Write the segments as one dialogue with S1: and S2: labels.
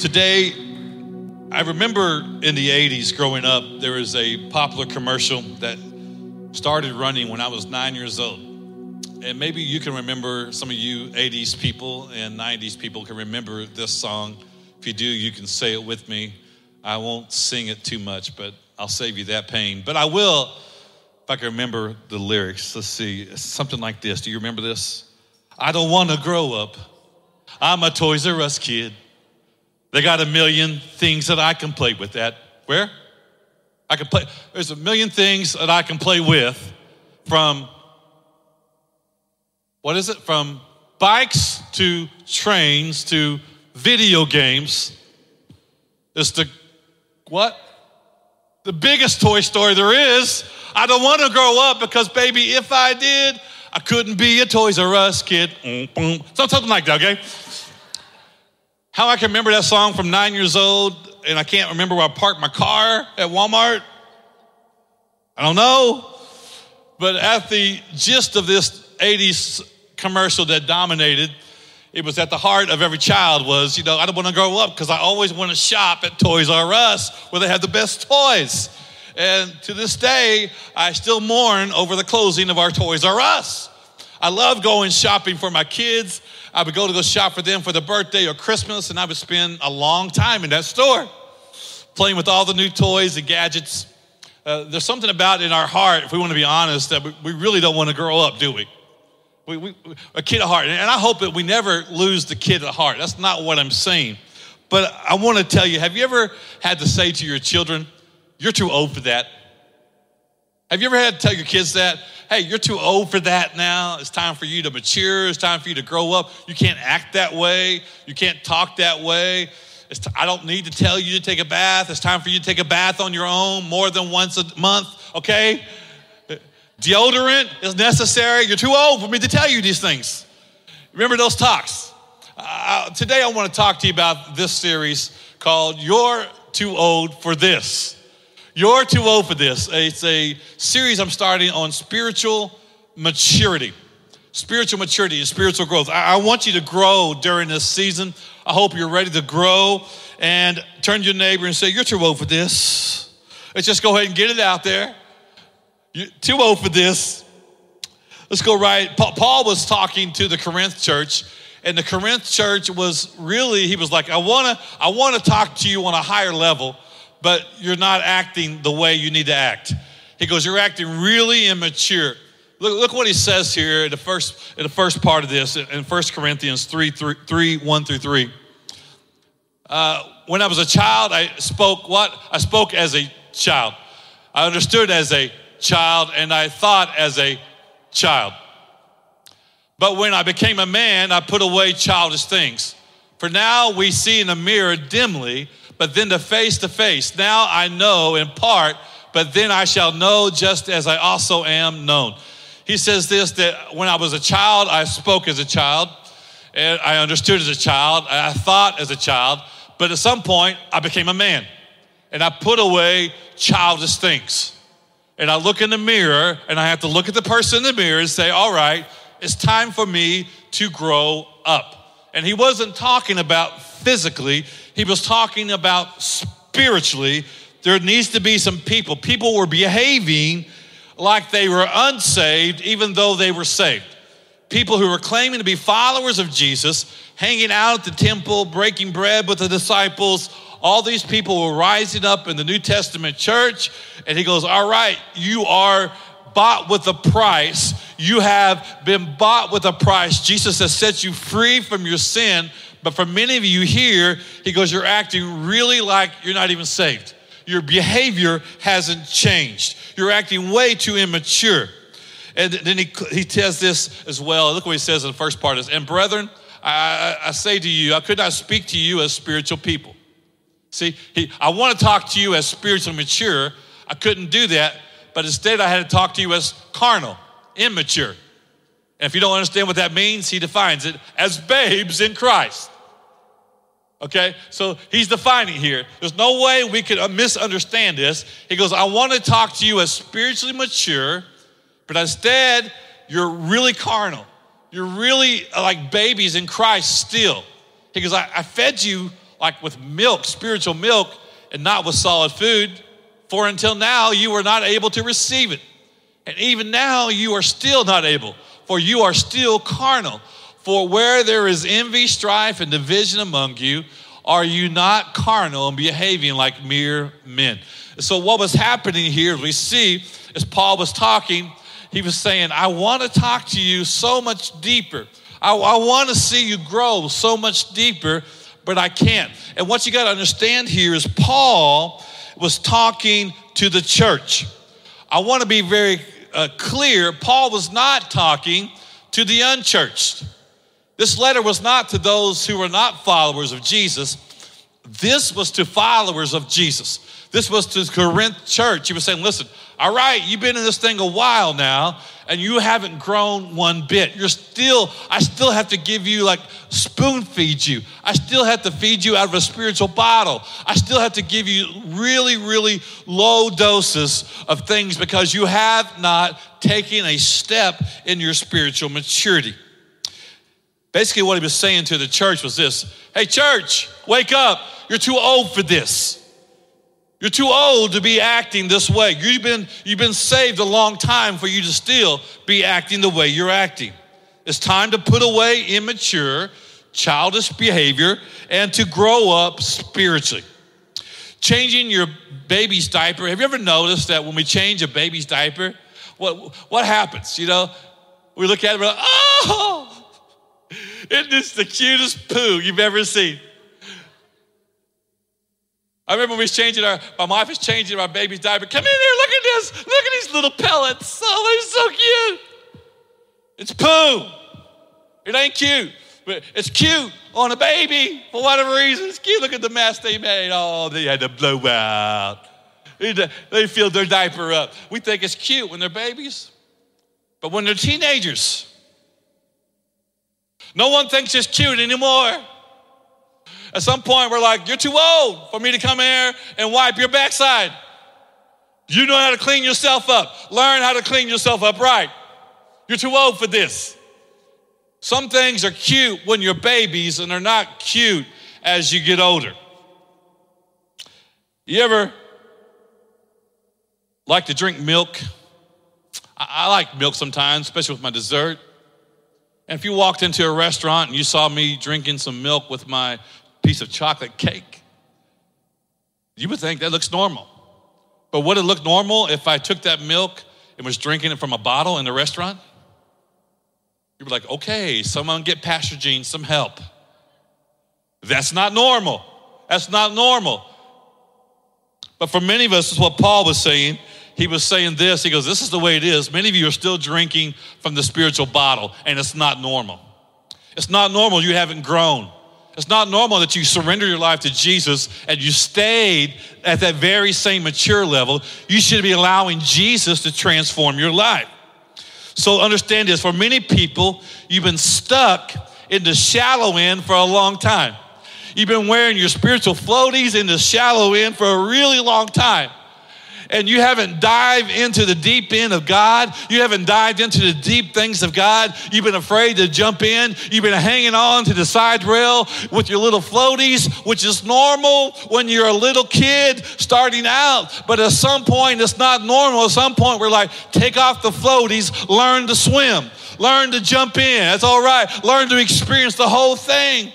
S1: Today, I remember in the 80s growing up, there was a popular commercial that started running when I was nine years old. And maybe you can remember, some of you 80s people and 90s people can remember this song. If you do, you can say it with me. I won't sing it too much, but I'll save you that pain. But I will, if I can remember the lyrics. Let's see, something like this. Do you remember this? I don't want to grow up. I'm a Toys R Us kid. They got a million things that I can play with. That where? I can play. There's a million things that I can play with from what is it? From bikes to trains to video games. It's the what? The biggest toy story there is. I don't want to grow up because, baby, if I did, I couldn't be a Toys R Us kid. Mm, so something like that, okay? How I can remember that song from nine years old and I can't remember where I parked my car at Walmart. I don't know. But at the gist of this 80s commercial that dominated, it was at the heart of every child was, you know, I don't want to grow up because I always want to shop at Toys R Us where they have the best toys. And to this day, I still mourn over the closing of our Toys R Us. I love going shopping for my kids. I would go to go shop for them for their birthday or Christmas, and I would spend a long time in that store playing with all the new toys and gadgets. Uh, there's something about in our heart, if we want to be honest, that we, we really don't want to grow up, do we? We, we? A kid at heart. And I hope that we never lose the kid at heart. That's not what I'm saying. But I want to tell you have you ever had to say to your children, you're too old for that? Have you ever had to tell your kids that? Hey, you're too old for that now. It's time for you to mature. It's time for you to grow up. You can't act that way. You can't talk that way. I don't need to tell you to take a bath. It's time for you to take a bath on your own more than once a month, okay? Deodorant is necessary. You're too old for me to tell you these things. Remember those talks. Uh, today, I want to talk to you about this series called You're Too Old for This. You're too old for this. It's a series I'm starting on spiritual maturity. Spiritual maturity and spiritual growth. I, I want you to grow during this season. I hope you're ready to grow and turn to your neighbor and say, You're too old for this. Let's just go ahead and get it out there. You're too old for this. Let's go right. Paul was talking to the Corinth church, and the Corinth church was really, he was like, I wanna, I wanna talk to you on a higher level but you're not acting the way you need to act. He goes, You're acting really immature. Look, look what he says here in the first, in the first part of this in 1 Corinthians 3, 3, 3 1 through 3. Uh, when I was a child, I spoke what? I spoke as a child. I understood as a child and I thought as a child. But when I became a man, I put away childish things. For now we see in a mirror dimly but then to face to face. Now I know in part, but then I shall know just as I also am known. He says this that when I was a child, I spoke as a child, and I understood as a child, I thought as a child, but at some point I became a man and I put away childish things. And I look in the mirror and I have to look at the person in the mirror and say, All right, it's time for me to grow up. And he wasn't talking about physically, he was talking about spiritually. There needs to be some people. People were behaving like they were unsaved, even though they were saved. People who were claiming to be followers of Jesus, hanging out at the temple, breaking bread with the disciples. All these people were rising up in the New Testament church. And he goes, All right, you are bought with a price. You have been bought with a price. Jesus has set you free from your sin. But for many of you here, he goes, You're acting really like you're not even saved. Your behavior hasn't changed. You're acting way too immature. And then he, he says this as well. Look what he says in the first part is, And brethren, I, I, I say to you, I could not speak to you as spiritual people. See, he, I want to talk to you as spiritually mature. I couldn't do that, but instead I had to talk to you as carnal, immature. And if you don't understand what that means, he defines it as babes in Christ. Okay, so he's defining here. There's no way we could uh, misunderstand this. He goes, I want to talk to you as spiritually mature, but instead, you're really carnal. You're really uh, like babies in Christ still. He goes, I, I fed you like with milk, spiritual milk, and not with solid food. For until now you were not able to receive it. And even now you are still not able, for you are still carnal. For where there is envy, strife, and division among you, are you not carnal and behaving like mere men? So, what was happening here, we see, as Paul was talking, he was saying, I want to talk to you so much deeper. I, I want to see you grow so much deeper, but I can't. And what you got to understand here is Paul was talking to the church. I want to be very uh, clear. Paul was not talking to the unchurched. This letter was not to those who were not followers of Jesus. This was to followers of Jesus. This was to Corinth church. He was saying, listen, all right, you've been in this thing a while now, and you haven't grown one bit. You're still, I still have to give you like spoon feed you. I still have to feed you out of a spiritual bottle. I still have to give you really, really low doses of things because you have not taken a step in your spiritual maturity. Basically, what he was saying to the church was this Hey, church, wake up. You're too old for this. You're too old to be acting this way. You've been, you've been saved a long time for you to still be acting the way you're acting. It's time to put away immature, childish behavior and to grow up spiritually. Changing your baby's diaper. Have you ever noticed that when we change a baby's diaper, what, what happens? You know, we look at it, we're like, oh, isn't this the cutest poo you've ever seen? I remember we was changing our, my wife was changing our baby's diaper. Come in here, look at this. Look at these little pellets. Oh, they're so cute. It's poo. It ain't cute, but it's cute on a baby for whatever reason. It's cute. Look at the mess they made. Oh, they had to blow out. They filled their diaper up. We think it's cute when they're babies, but when they're teenagers, no one thinks it's cute anymore. At some point, we're like, You're too old for me to come here and wipe your backside. You know how to clean yourself up. Learn how to clean yourself up right. You're too old for this. Some things are cute when you're babies and they're not cute as you get older. You ever like to drink milk? I, I like milk sometimes, especially with my dessert. And if you walked into a restaurant and you saw me drinking some milk with my piece of chocolate cake. You would think that looks normal. But would it look normal if I took that milk and was drinking it from a bottle in the restaurant? You'd be like, okay, someone get Pastor Gene some help. That's not normal. That's not normal. But for many of us, is what Paul was saying. He was saying this. He goes, This is the way it is. Many of you are still drinking from the spiritual bottle, and it's not normal. It's not normal. You haven't grown. It's not normal that you surrender your life to Jesus and you stayed at that very same mature level. You should be allowing Jesus to transform your life. So understand this for many people, you've been stuck in the shallow end for a long time. You've been wearing your spiritual floaties in the shallow end for a really long time and you haven't dived into the deep end of God, you haven't dived into the deep things of God, you've been afraid to jump in, you've been hanging on to the side rail with your little floaties, which is normal when you're a little kid starting out. But at some point, it's not normal. At some point, we're like, take off the floaties, learn to swim, learn to jump in. That's all right. Learn to experience the whole thing.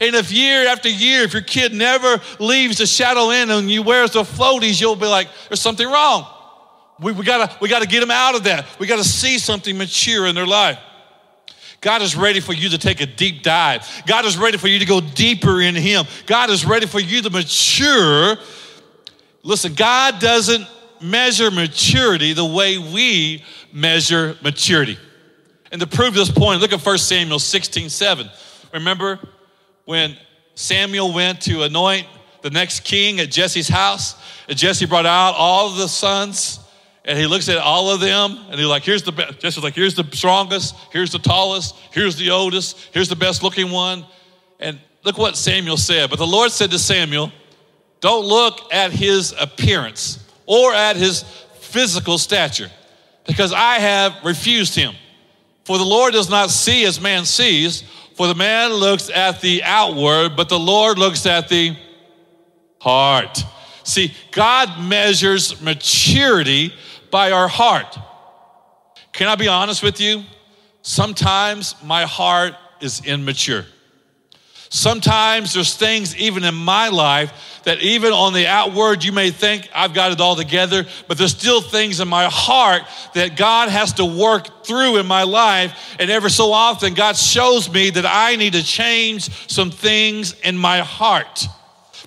S1: And if year after year, if your kid never leaves the shadow in and you wears the floaties, you'll be like, there's something wrong. We, we, gotta, we gotta get them out of that. We gotta see something mature in their life. God is ready for you to take a deep dive. God is ready for you to go deeper in Him. God is ready for you to mature. Listen, God doesn't measure maturity the way we measure maturity. And to prove this point, look at 1 Samuel 16 7. Remember, when Samuel went to anoint the next king at Jesse's house, and Jesse brought out all the sons, and he looks at all of them, and he's like, here's the best. Jesse's like, here's the strongest, here's the tallest, here's the oldest, here's the best looking one. And look what Samuel said. But the Lord said to Samuel, don't look at his appearance or at his physical stature, because I have refused him. For the Lord does not see as man sees, For the man looks at the outward, but the Lord looks at the heart. See, God measures maturity by our heart. Can I be honest with you? Sometimes my heart is immature. Sometimes there's things even in my life that even on the outward you may think I've got it all together, but there's still things in my heart that God has to work through in my life. And ever so often, God shows me that I need to change some things in my heart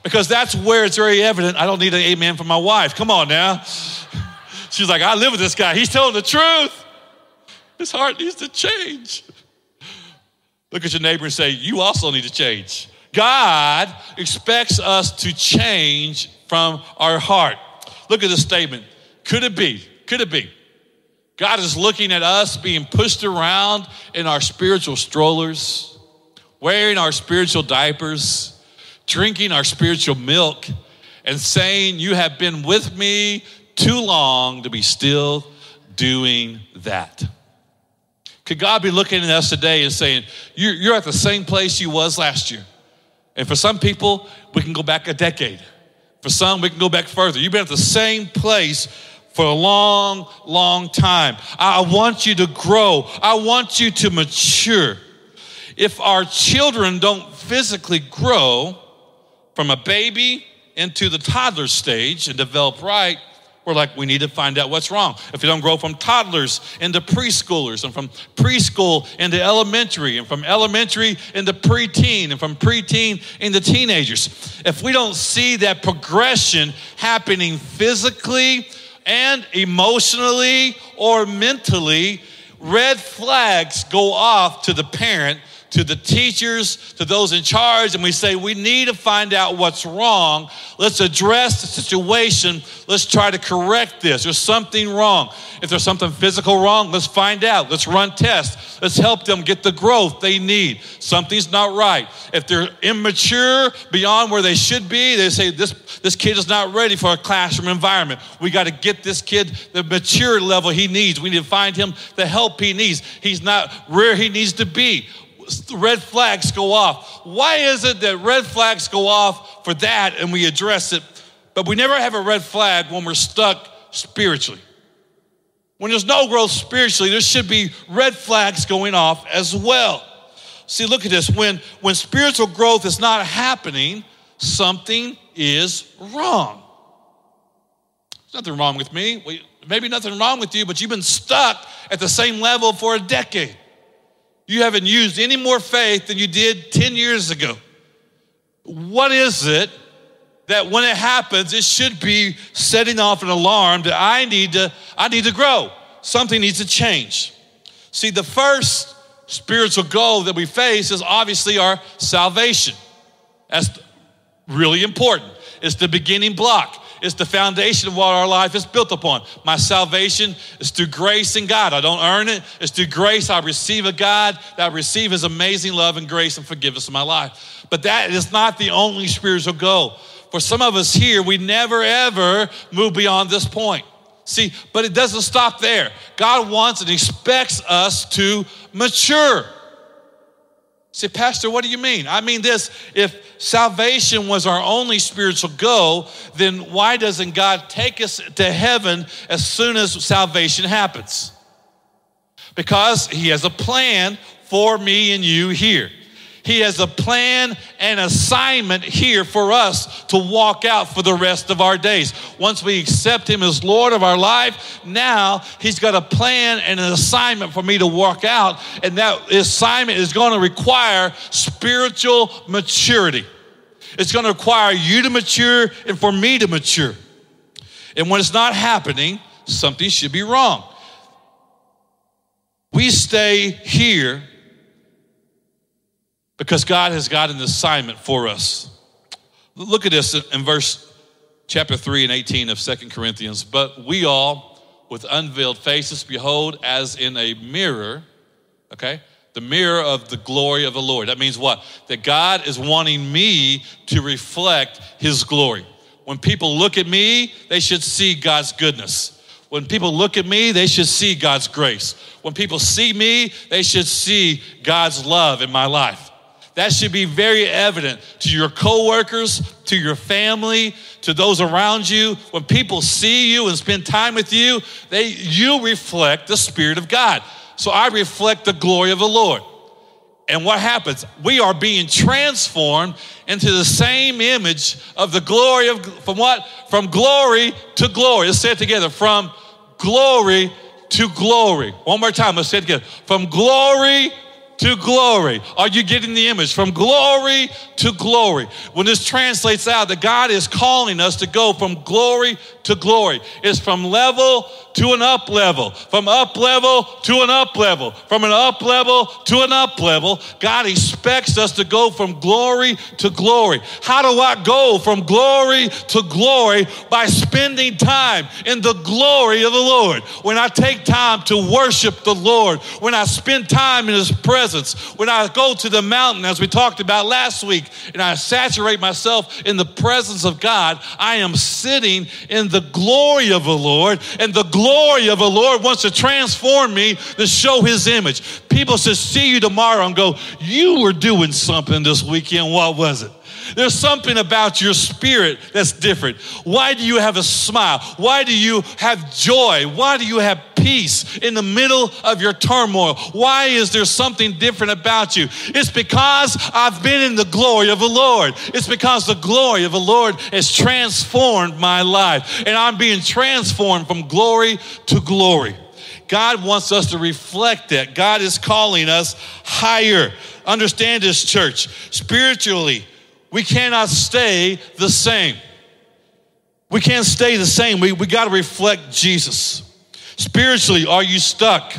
S1: because that's where it's very evident. I don't need an amen from my wife. Come on now. She's like, I live with this guy. He's telling the truth. His heart needs to change. Look at your neighbor and say, You also need to change. God expects us to change from our heart. Look at this statement. Could it be? Could it be? God is looking at us being pushed around in our spiritual strollers, wearing our spiritual diapers, drinking our spiritual milk, and saying, You have been with me too long to be still doing that. Could God be looking at us today and saying, you're, at the same place you was last year? And for some people, we can go back a decade. For some, we can go back further. You've been at the same place for a long, long time. I want you to grow. I want you to mature. If our children don't physically grow from a baby into the toddler stage and develop right, we're like, we need to find out what's wrong. If you don't grow from toddlers into preschoolers, and from preschool into elementary, and from elementary into preteen, and from preteen into teenagers, if we don't see that progression happening physically and emotionally or mentally, red flags go off to the parent to the teachers, to those in charge, and we say, we need to find out what's wrong. Let's address the situation. Let's try to correct this. There's something wrong. If there's something physical wrong, let's find out. Let's run tests. Let's help them get the growth they need. Something's not right. If they're immature beyond where they should be, they say, this, this kid is not ready for a classroom environment. We got to get this kid the mature level he needs. We need to find him the help he needs. He's not where he needs to be red flags go off. Why is it that red flags go off for that and we address it, but we never have a red flag when we're stuck spiritually? When there's no growth spiritually, there should be red flags going off as well. See, look at this. When, when spiritual growth is not happening, something is wrong. There's nothing wrong with me. Maybe nothing wrong with you, but you've been stuck at the same level for a decade you haven't used any more faith than you did 10 years ago. What is it that when it happens, it should be setting off an alarm that I need to, I need to grow. Something needs to change. See, the first spiritual goal that we face is obviously our salvation. That's really important. It's the beginning block. It's the foundation of what our life is built upon. My salvation is through grace in God. I don't earn it. It's through grace I receive a God that I receive His amazing love and grace and forgiveness in my life. But that is not the only spiritual goal. For some of us here, we never ever move beyond this point. See, but it doesn't stop there. God wants and expects us to mature. Say, Pastor, what do you mean? I mean this if salvation was our only spiritual goal, then why doesn't God take us to heaven as soon as salvation happens? Because He has a plan for me and you here. He has a plan and assignment here for us to walk out for the rest of our days. Once we accept Him as Lord of our life, now He's got a plan and an assignment for me to walk out. And that assignment is going to require spiritual maturity. It's going to require you to mature and for me to mature. And when it's not happening, something should be wrong. We stay here because God has got an assignment for us. Look at this in verse chapter 3 and 18 of Second Corinthians. But we all, with unveiled faces, behold as in a mirror, okay? The mirror of the glory of the Lord. That means what? That God is wanting me to reflect his glory. When people look at me, they should see God's goodness. When people look at me, they should see God's grace. When people see me, they should see God's love in my life. That should be very evident to your coworkers, to your family, to those around you. When people see you and spend time with you, they you reflect the spirit of God. So I reflect the glory of the Lord. And what happens? We are being transformed into the same image of the glory of, from what? From glory to glory. Let's say it together. From glory to glory. One more time. Let's say it together. From glory to glory. Are you getting the image? From glory to glory. When this translates out, that God is calling us to go from glory to glory. It's from level to an up level, from up level to an up level, from an up level to an up level. God expects us to go from glory to glory. How do I go from glory to glory? By spending time in the glory of the Lord. When I take time to worship the Lord, when I spend time in His presence, when I go to the mountain, as we talked about last week, and I saturate myself in the presence of God, I am sitting in the glory of the Lord, and the glory of the Lord wants to transform me to show his image. People should see you tomorrow and go, You were doing something this weekend. What was it? There's something about your spirit that's different. Why do you have a smile? Why do you have joy? Why do you have peace in the middle of your turmoil? Why is there something different about you? It's because I've been in the glory of the Lord. It's because the glory of the Lord has transformed my life, and I'm being transformed from glory to glory. God wants us to reflect that. God is calling us higher. Understand this, church. Spiritually, we cannot stay the same. We can't stay the same. We, we got to reflect Jesus. Spiritually, are you stuck?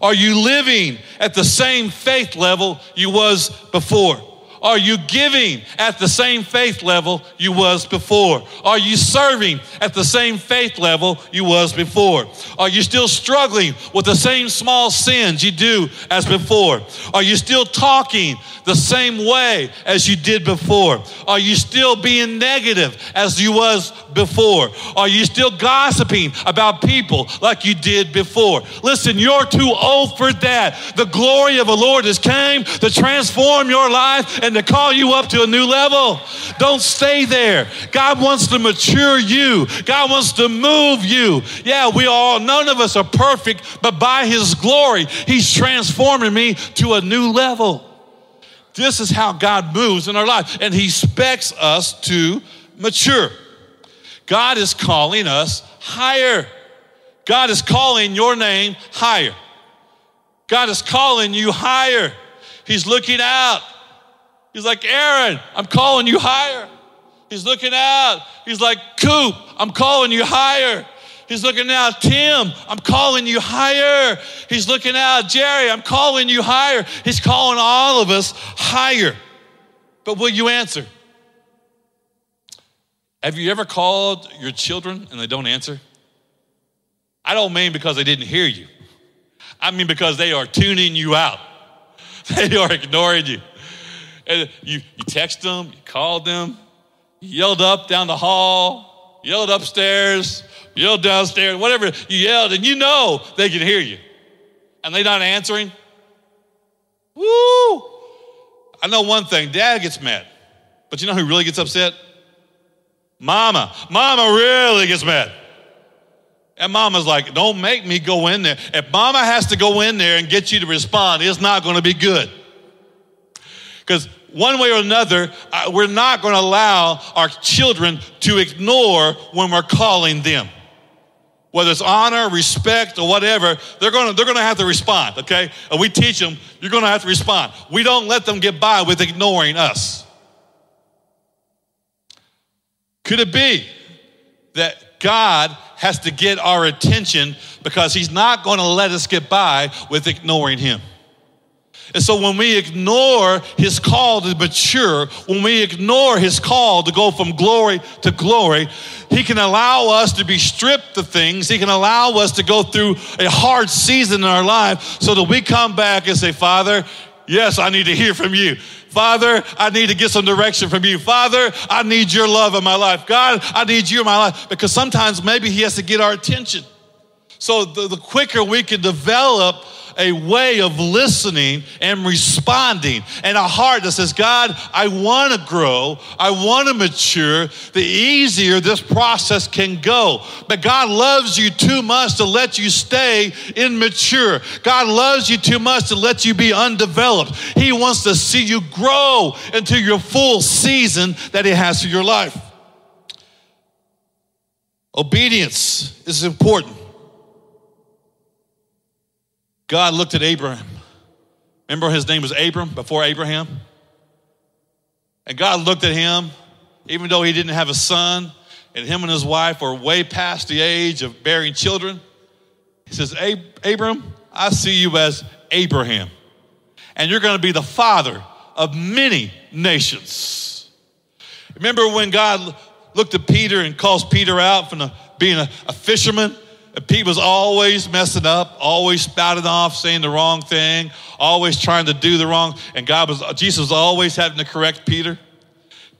S1: Are you living at the same faith level you was before? Are you giving at the same faith level you was before? Are you serving at the same faith level you was before? Are you still struggling with the same small sins you do as before? Are you still talking the same way as you did before? Are you still being negative as you was before? Are you still gossiping about people like you did before? Listen, you're too old for that. The glory of the Lord has came to transform your life and to call you up to a new level. Don't stay there. God wants to mature you. God wants to move you. Yeah, we all none of us are perfect, but by his glory, he's transforming me to a new level. This is how God moves in our life, and He expects us to mature. God is calling us higher. God is calling your name higher. God is calling you higher. He's looking out. He's like, Aaron, I'm calling you higher. He's looking out. He's like, Coop, I'm calling you higher. He's looking out, Tim, I'm calling you higher. He's looking out, Jerry, I'm calling you higher. He's calling all of us higher. But will you answer? Have you ever called your children and they don't answer? I don't mean because they didn't hear you. I mean because they are tuning you out. They are ignoring you. You, you text them, you called them, you yelled up down the hall, yelled upstairs, yelled downstairs, whatever you yelled, and you know they can hear you. And they're not answering. Woo! I know one thing, dad gets mad. But you know who really gets upset? Mama. Mama really gets mad. And mama's like, don't make me go in there. If mama has to go in there and get you to respond, it's not going to be good. Because one way or another, uh, we're not going to allow our children to ignore when we're calling them. Whether it's honor, respect, or whatever, they're going to, they're to have to respond, okay? And we teach them, you're going to have to respond. We don't let them get by with ignoring us. Could it be that God has to get our attention because He's not going to let us get by with ignoring Him? And so when we ignore his call to mature, when we ignore his call to go from glory to glory, he can allow us to be stripped of things. He can allow us to go through a hard season in our life so that we come back and say, Father, yes, I need to hear from you. Father, I need to get some direction from you. Father, I need your love in my life. God, I need you in my life. Because sometimes maybe he has to get our attention. So the, the quicker we can develop a way of listening and responding and a heart that says, God, I want to grow, I want to mature, the easier this process can go. But God loves you too much to let you stay immature. God loves you too much to let you be undeveloped. He wants to see you grow into your full season that He has for your life. Obedience is important. God looked at Abraham. Remember his name was Abram before Abraham? And God looked at him, even though he didn't have a son, and him and his wife were way past the age of bearing children. He says, Abram, I see you as Abraham, and you're going to be the father of many nations. Remember when God looked at Peter and calls Peter out from the, being a, a fisherman? Pete was always messing up, always spouting off, saying the wrong thing, always trying to do the wrong. And God was, Jesus was always having to correct Peter.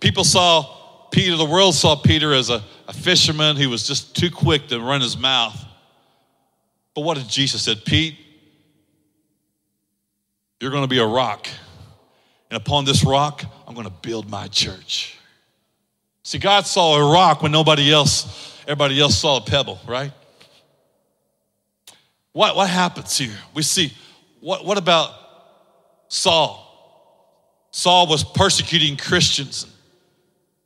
S1: People saw Peter, the world saw Peter as a, a fisherman who was just too quick to run his mouth. But what did Jesus said? Pete, you're going to be a rock. And upon this rock, I'm going to build my church. See, God saw a rock when nobody else, everybody else saw a pebble, right? What, what happens here? We see, what, what about Saul? Saul was persecuting Christians.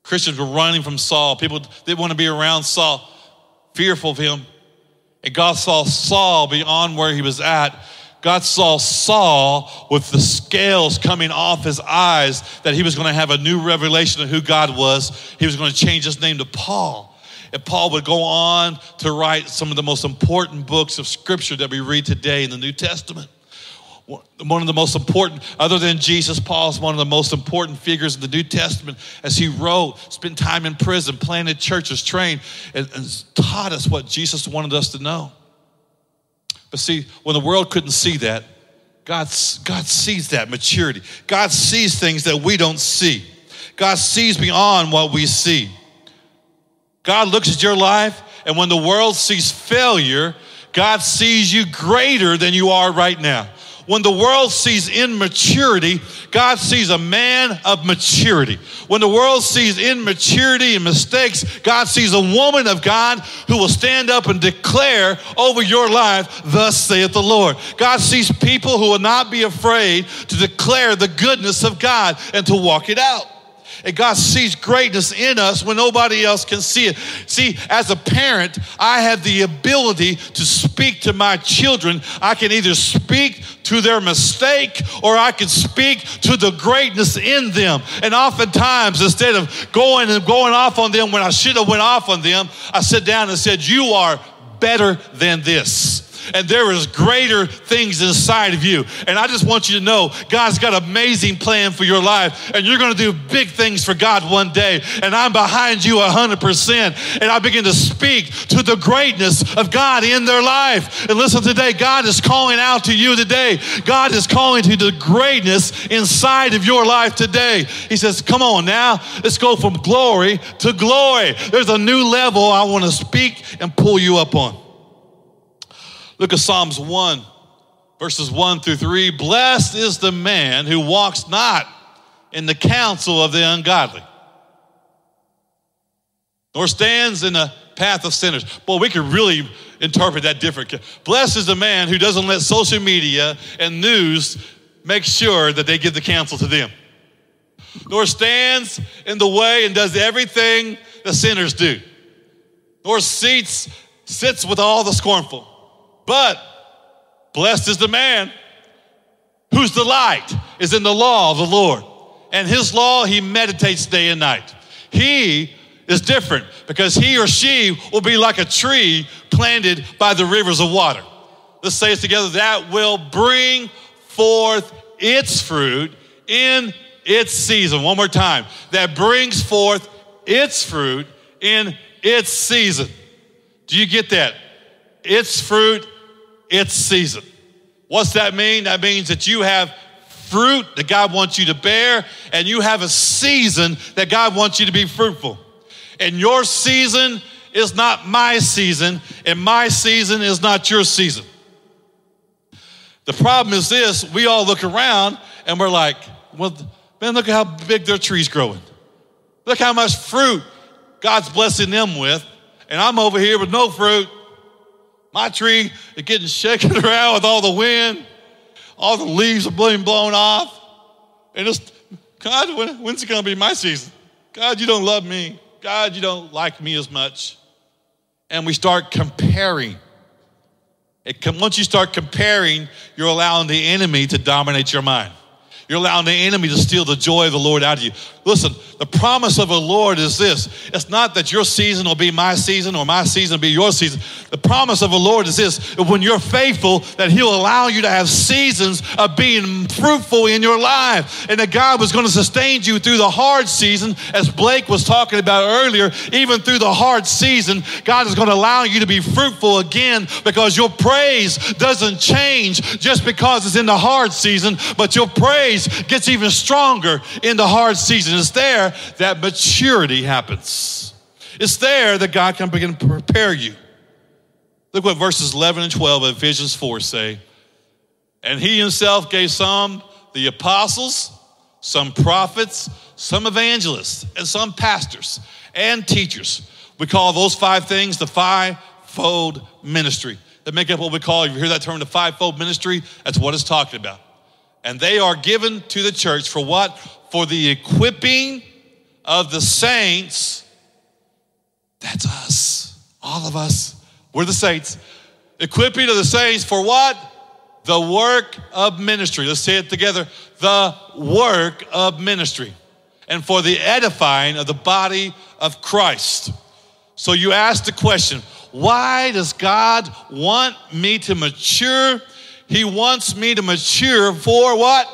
S1: Christians were running from Saul. People didn't want to be around Saul, fearful of him. And God saw Saul beyond where he was at. God saw Saul with the scales coming off his eyes that he was going to have a new revelation of who God was. He was going to change his name to Paul. And Paul would go on to write some of the most important books of scripture that we read today in the New Testament. One of the most important, other than Jesus, Paul is one of the most important figures in the New Testament as he wrote, spent time in prison, planted churches, trained, and, and taught us what Jesus wanted us to know. But see, when the world couldn't see that, God, God sees that maturity. God sees things that we don't see. God sees beyond what we see. God looks at your life, and when the world sees failure, God sees you greater than you are right now. When the world sees immaturity, God sees a man of maturity. When the world sees immaturity and mistakes, God sees a woman of God who will stand up and declare over your life, Thus saith the Lord. God sees people who will not be afraid to declare the goodness of God and to walk it out. And God sees greatness in us when nobody else can see it. See, as a parent, I have the ability to speak to my children. I can either speak to their mistake or I can speak to the greatness in them. And oftentimes, instead of going and going off on them when I should have went off on them, I sit down and said, You are better than this and there is greater things inside of you. And I just want you to know God's got an amazing plan for your life, and you're going to do big things for God one day. And I'm behind you 100%. And I begin to speak to the greatness of God in their life. And listen today, God is calling out to you today. God is calling to the greatness inside of your life today. He says, Come on now, let's go from glory to glory. There's a new level I want to speak and pull you up on. Look at Psalms 1, verses 1 through 3. Blessed is the man who walks not in the counsel of the ungodly, nor stands in the path of sinners. Boy, we could really interpret that different. Blessed is the man who doesn't let social media and news make sure that they give the counsel to them, nor stands in the way and does everything the sinners do, nor seats, sits with all the scornful but blessed is the man whose delight is in the law of the Lord. And his law he meditates day and night. He is different because he or she will be like a tree planted by the rivers of water. Let's say it together that will bring forth its fruit in its season. One more time. That brings forth its fruit in its season. Do you get that? Its fruit its season. What's that mean? That means that you have fruit that God wants you to bear, and you have a season that God wants you to be fruitful. And your season is not my season, and my season is not your season. The problem is this we all look around and we're like, well, man, look at how big their tree's growing. Look how much fruit God's blessing them with. And I'm over here with no fruit. My tree is getting shaken around with all the wind. All the leaves are being blown off. And it's, God, when, when's it going to be my season? God, you don't love me. God, you don't like me as much. And we start comparing. It, once you start comparing, you're allowing the enemy to dominate your mind. You're allowing the enemy to steal the joy of the Lord out of you. Listen, the promise of the Lord is this it's not that your season will be my season or my season will be your season. The promise of the Lord is this when you're faithful, that He'll allow you to have seasons of being fruitful in your life. And that God was going to sustain you through the hard season, as Blake was talking about earlier, even through the hard season, God is going to allow you to be fruitful again because your praise doesn't change just because it's in the hard season, but your praise gets even stronger in the hard season. It's there that maturity happens. It's there that God can begin to prepare you. Look what verses 11 and 12 of Ephesians 4 say. And he himself gave some the apostles, some prophets, some evangelists, and some pastors and teachers. We call those five things the fivefold ministry. That make up what we call, you hear that term, the fivefold ministry, that's what it's talking about. And they are given to the church for what? For the equipping of the saints. That's us, all of us. We're the saints. Equipping of the saints for what? The work of ministry. Let's say it together. The work of ministry. And for the edifying of the body of Christ. So you ask the question why does God want me to mature he wants me to mature for what?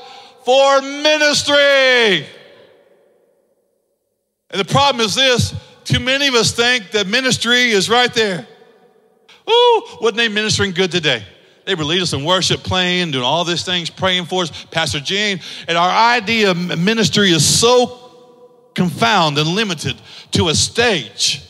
S1: For ministry. And the problem is this too many of us think that ministry is right there. Ooh, wasn't they ministering good today? They were leading us in worship, playing, doing all these things, praying for us. Pastor Gene, and our idea of ministry is so confounded and limited to a stage.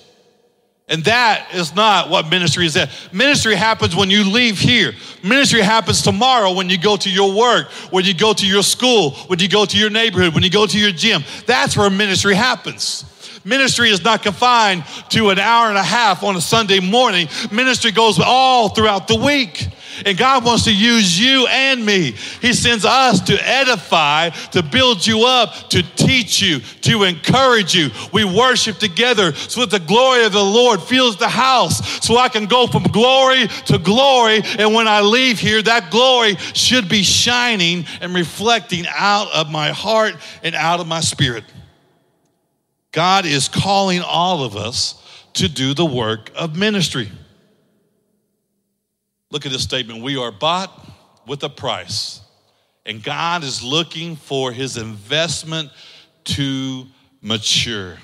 S1: And that is not what ministry is at. Ministry happens when you leave here. Ministry happens tomorrow when you go to your work, when you go to your school, when you go to your neighborhood, when you go to your gym. That's where ministry happens. Ministry is not confined to an hour and a half on a Sunday morning. Ministry goes all throughout the week. And God wants to use you and me. He sends us to edify, to build you up, to teach you, to encourage you. We worship together so that the glory of the Lord fills the house, so I can go from glory to glory. And when I leave here, that glory should be shining and reflecting out of my heart and out of my spirit. God is calling all of us to do the work of ministry. Look at this statement we are bought with a price, and God is looking for his investment to mature.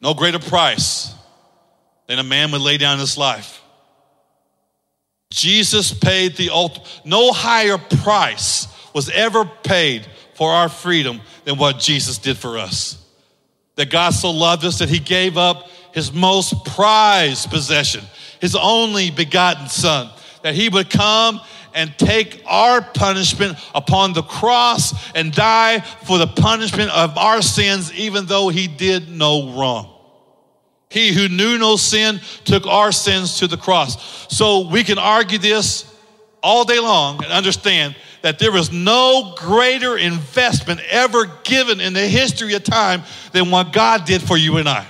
S1: No greater price than a man would lay down his life. Jesus paid the ultimate, no higher price was ever paid for our freedom than what Jesus did for us. That God so loved us that he gave up his most prized possession his only begotten Son, that he would come and take our punishment upon the cross and die for the punishment of our sins, even though he did no wrong. He who knew no sin took our sins to the cross. So we can argue this all day long and understand that there was no greater investment ever given in the history of time than what God did for you and I.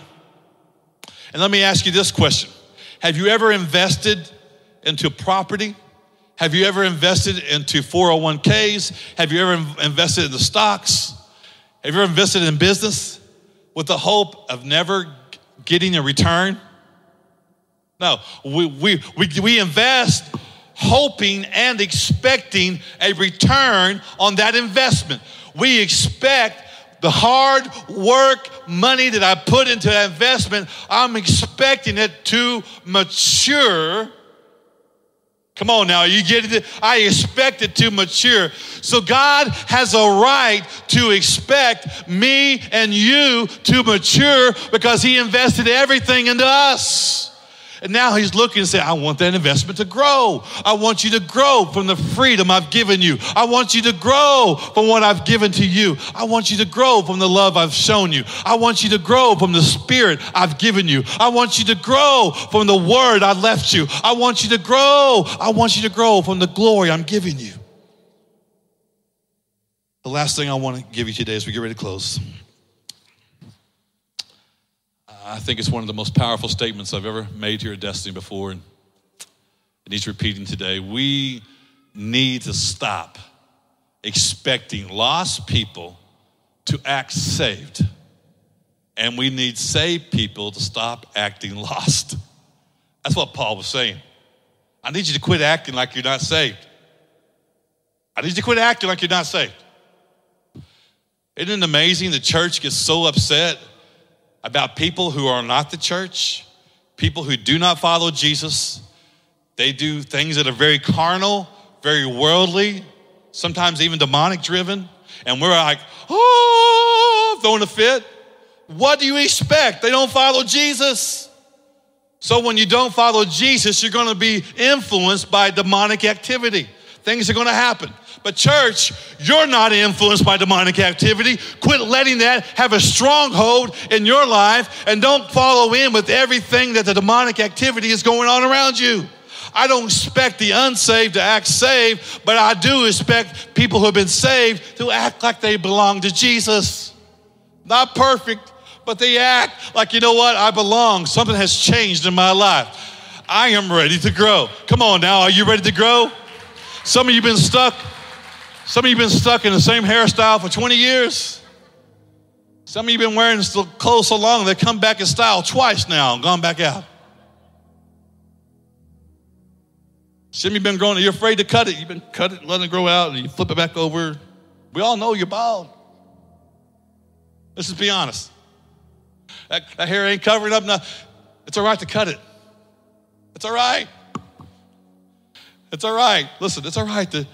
S1: And let me ask you this question have you ever invested into property? Have you ever invested into 401ks? Have you ever invested in the stocks? Have you ever invested in business with the hope of never getting a return? No, we, we, we, we invest hoping and expecting a return on that investment. We expect the hard work money that I put into that investment, I'm expecting it to mature Come on now, you get it? I expect it to mature. So God has a right to expect me and you to mature because He invested everything into us. And now he's looking and saying, I want that investment to grow. I want you to grow from the freedom I've given you. I want you to grow from what I've given to you. I want you to grow from the love I've shown you. I want you to grow from the spirit I've given you. I want you to grow from the word I left you. I want you to grow. I want you to grow from the glory I'm giving you. The last thing I want to give you today as we get ready to close. I think it's one of the most powerful statements I've ever made here at Destiny before, and it needs repeating today. We need to stop expecting lost people to act saved, and we need saved people to stop acting lost. That's what Paul was saying. I need you to quit acting like you're not saved. I need you to quit acting like you're not saved. Isn't it amazing the church gets so upset about people who are not the church, people who do not follow Jesus. They do things that are very carnal, very worldly, sometimes even demonic driven. And we're like, oh, throwing a fit. What do you expect? They don't follow Jesus. So when you don't follow Jesus, you're going to be influenced by demonic activity. Things are going to happen. But, church, you're not influenced by demonic activity. Quit letting that have a stronghold in your life and don't follow in with everything that the demonic activity is going on around you. I don't expect the unsaved to act saved, but I do expect people who have been saved to act like they belong to Jesus. Not perfect, but they act like, you know what, I belong. Something has changed in my life. I am ready to grow. Come on now, are you ready to grow? Some of you been stuck some of you been stuck in the same hairstyle for 20 years. Some of you been wearing the clothes so long they come back in style twice now and gone back out. Some of you been growing, you're afraid to cut it. You've been cut it, letting it grow out, and you flip it back over. We all know you're bald. Let's just be honest. That, that hair ain't covering up enough. It's all right to cut it. It's all right. It's all right. Listen, it's all right to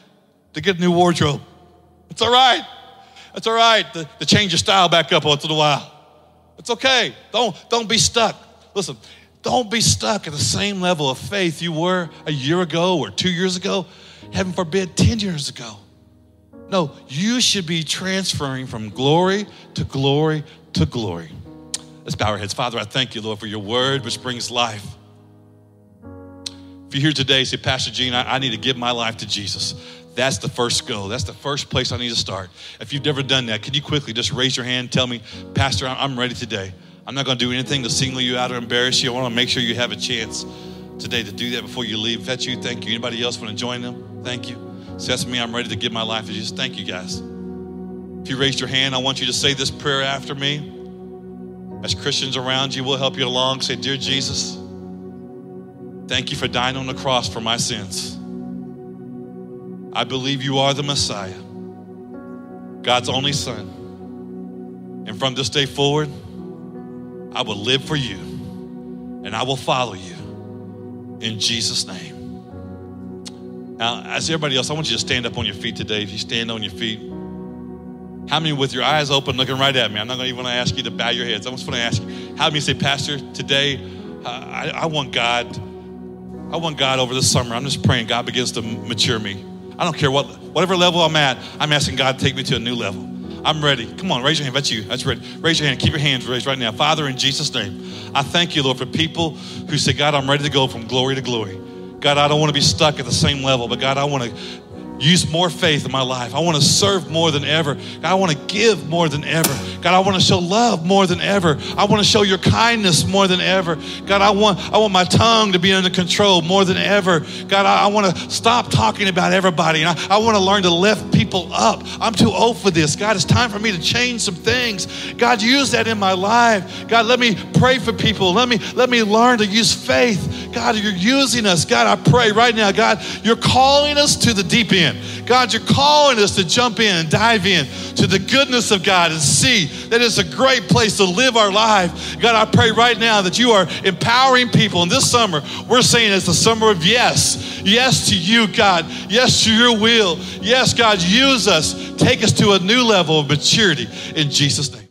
S1: to get a new wardrobe. It's all right. It's all right to, to change your style back up once in a while. It's okay. Don't, don't be stuck. Listen, don't be stuck at the same level of faith you were a year ago or two years ago, heaven forbid, 10 years ago. No, you should be transferring from glory to glory to glory. Let's bow our heads. Father, I thank you, Lord, for your word which brings life. If you're here today, say, Pastor Gene, I, I need to give my life to Jesus. That's the first go. That's the first place I need to start. If you've never done that, can you quickly just raise your hand? Tell me, Pastor, I'm ready today. I'm not going to do anything to single you out or embarrass you. I want to make sure you have a chance today to do that before you leave. If that's you, thank you. Anybody else want to join them? Thank you. So that's me. I'm ready to give my life to Jesus. Thank you, guys. If you raised your hand, I want you to say this prayer after me. As Christians around you, we'll help you along. Say, Dear Jesus, thank you for dying on the cross for my sins. I believe you are the Messiah, God's only Son. And from this day forward, I will live for you and I will follow you in Jesus' name. Now, as everybody else, I want you to stand up on your feet today. If you stand on your feet, how many with your eyes open looking right at me? I'm not going to even ask you to bow your heads. I'm just going to ask you, how many say, Pastor, today I, I want God, I want God over the summer. I'm just praying God begins to mature me. I don't care what, whatever level I'm at, I'm asking God to take me to a new level. I'm ready. Come on, raise your hand. That's you. That's ready. Raise your hand. Keep your hands raised right now. Father, in Jesus' name, I thank you, Lord, for people who say, God, I'm ready to go from glory to glory. God, I don't want to be stuck at the same level, but God, I want to use more faith in my life. I want to serve more than ever. God, I want to give more than ever. God, I want to show love more than ever. I want to show your kindness more than ever. God, I want I want my tongue to be under control more than ever. God, I, I want to stop talking about everybody. And I, I want to learn to lift people up. I'm too old for this. God, it's time for me to change some things. God, use that in my life. God, let me pray for people. Let me let me learn to use faith. God, you're using us. God, I pray right now, God, you're calling us to the deep end. God, you're calling us to jump in and dive in to the goodness of God and see that it's a great place to live our life. God, I pray right now that you are empowering people. And this summer, we're saying it's the summer of yes. Yes to you, God. Yes to your will. Yes, God, use us. Take us to a new level of maturity in Jesus' name.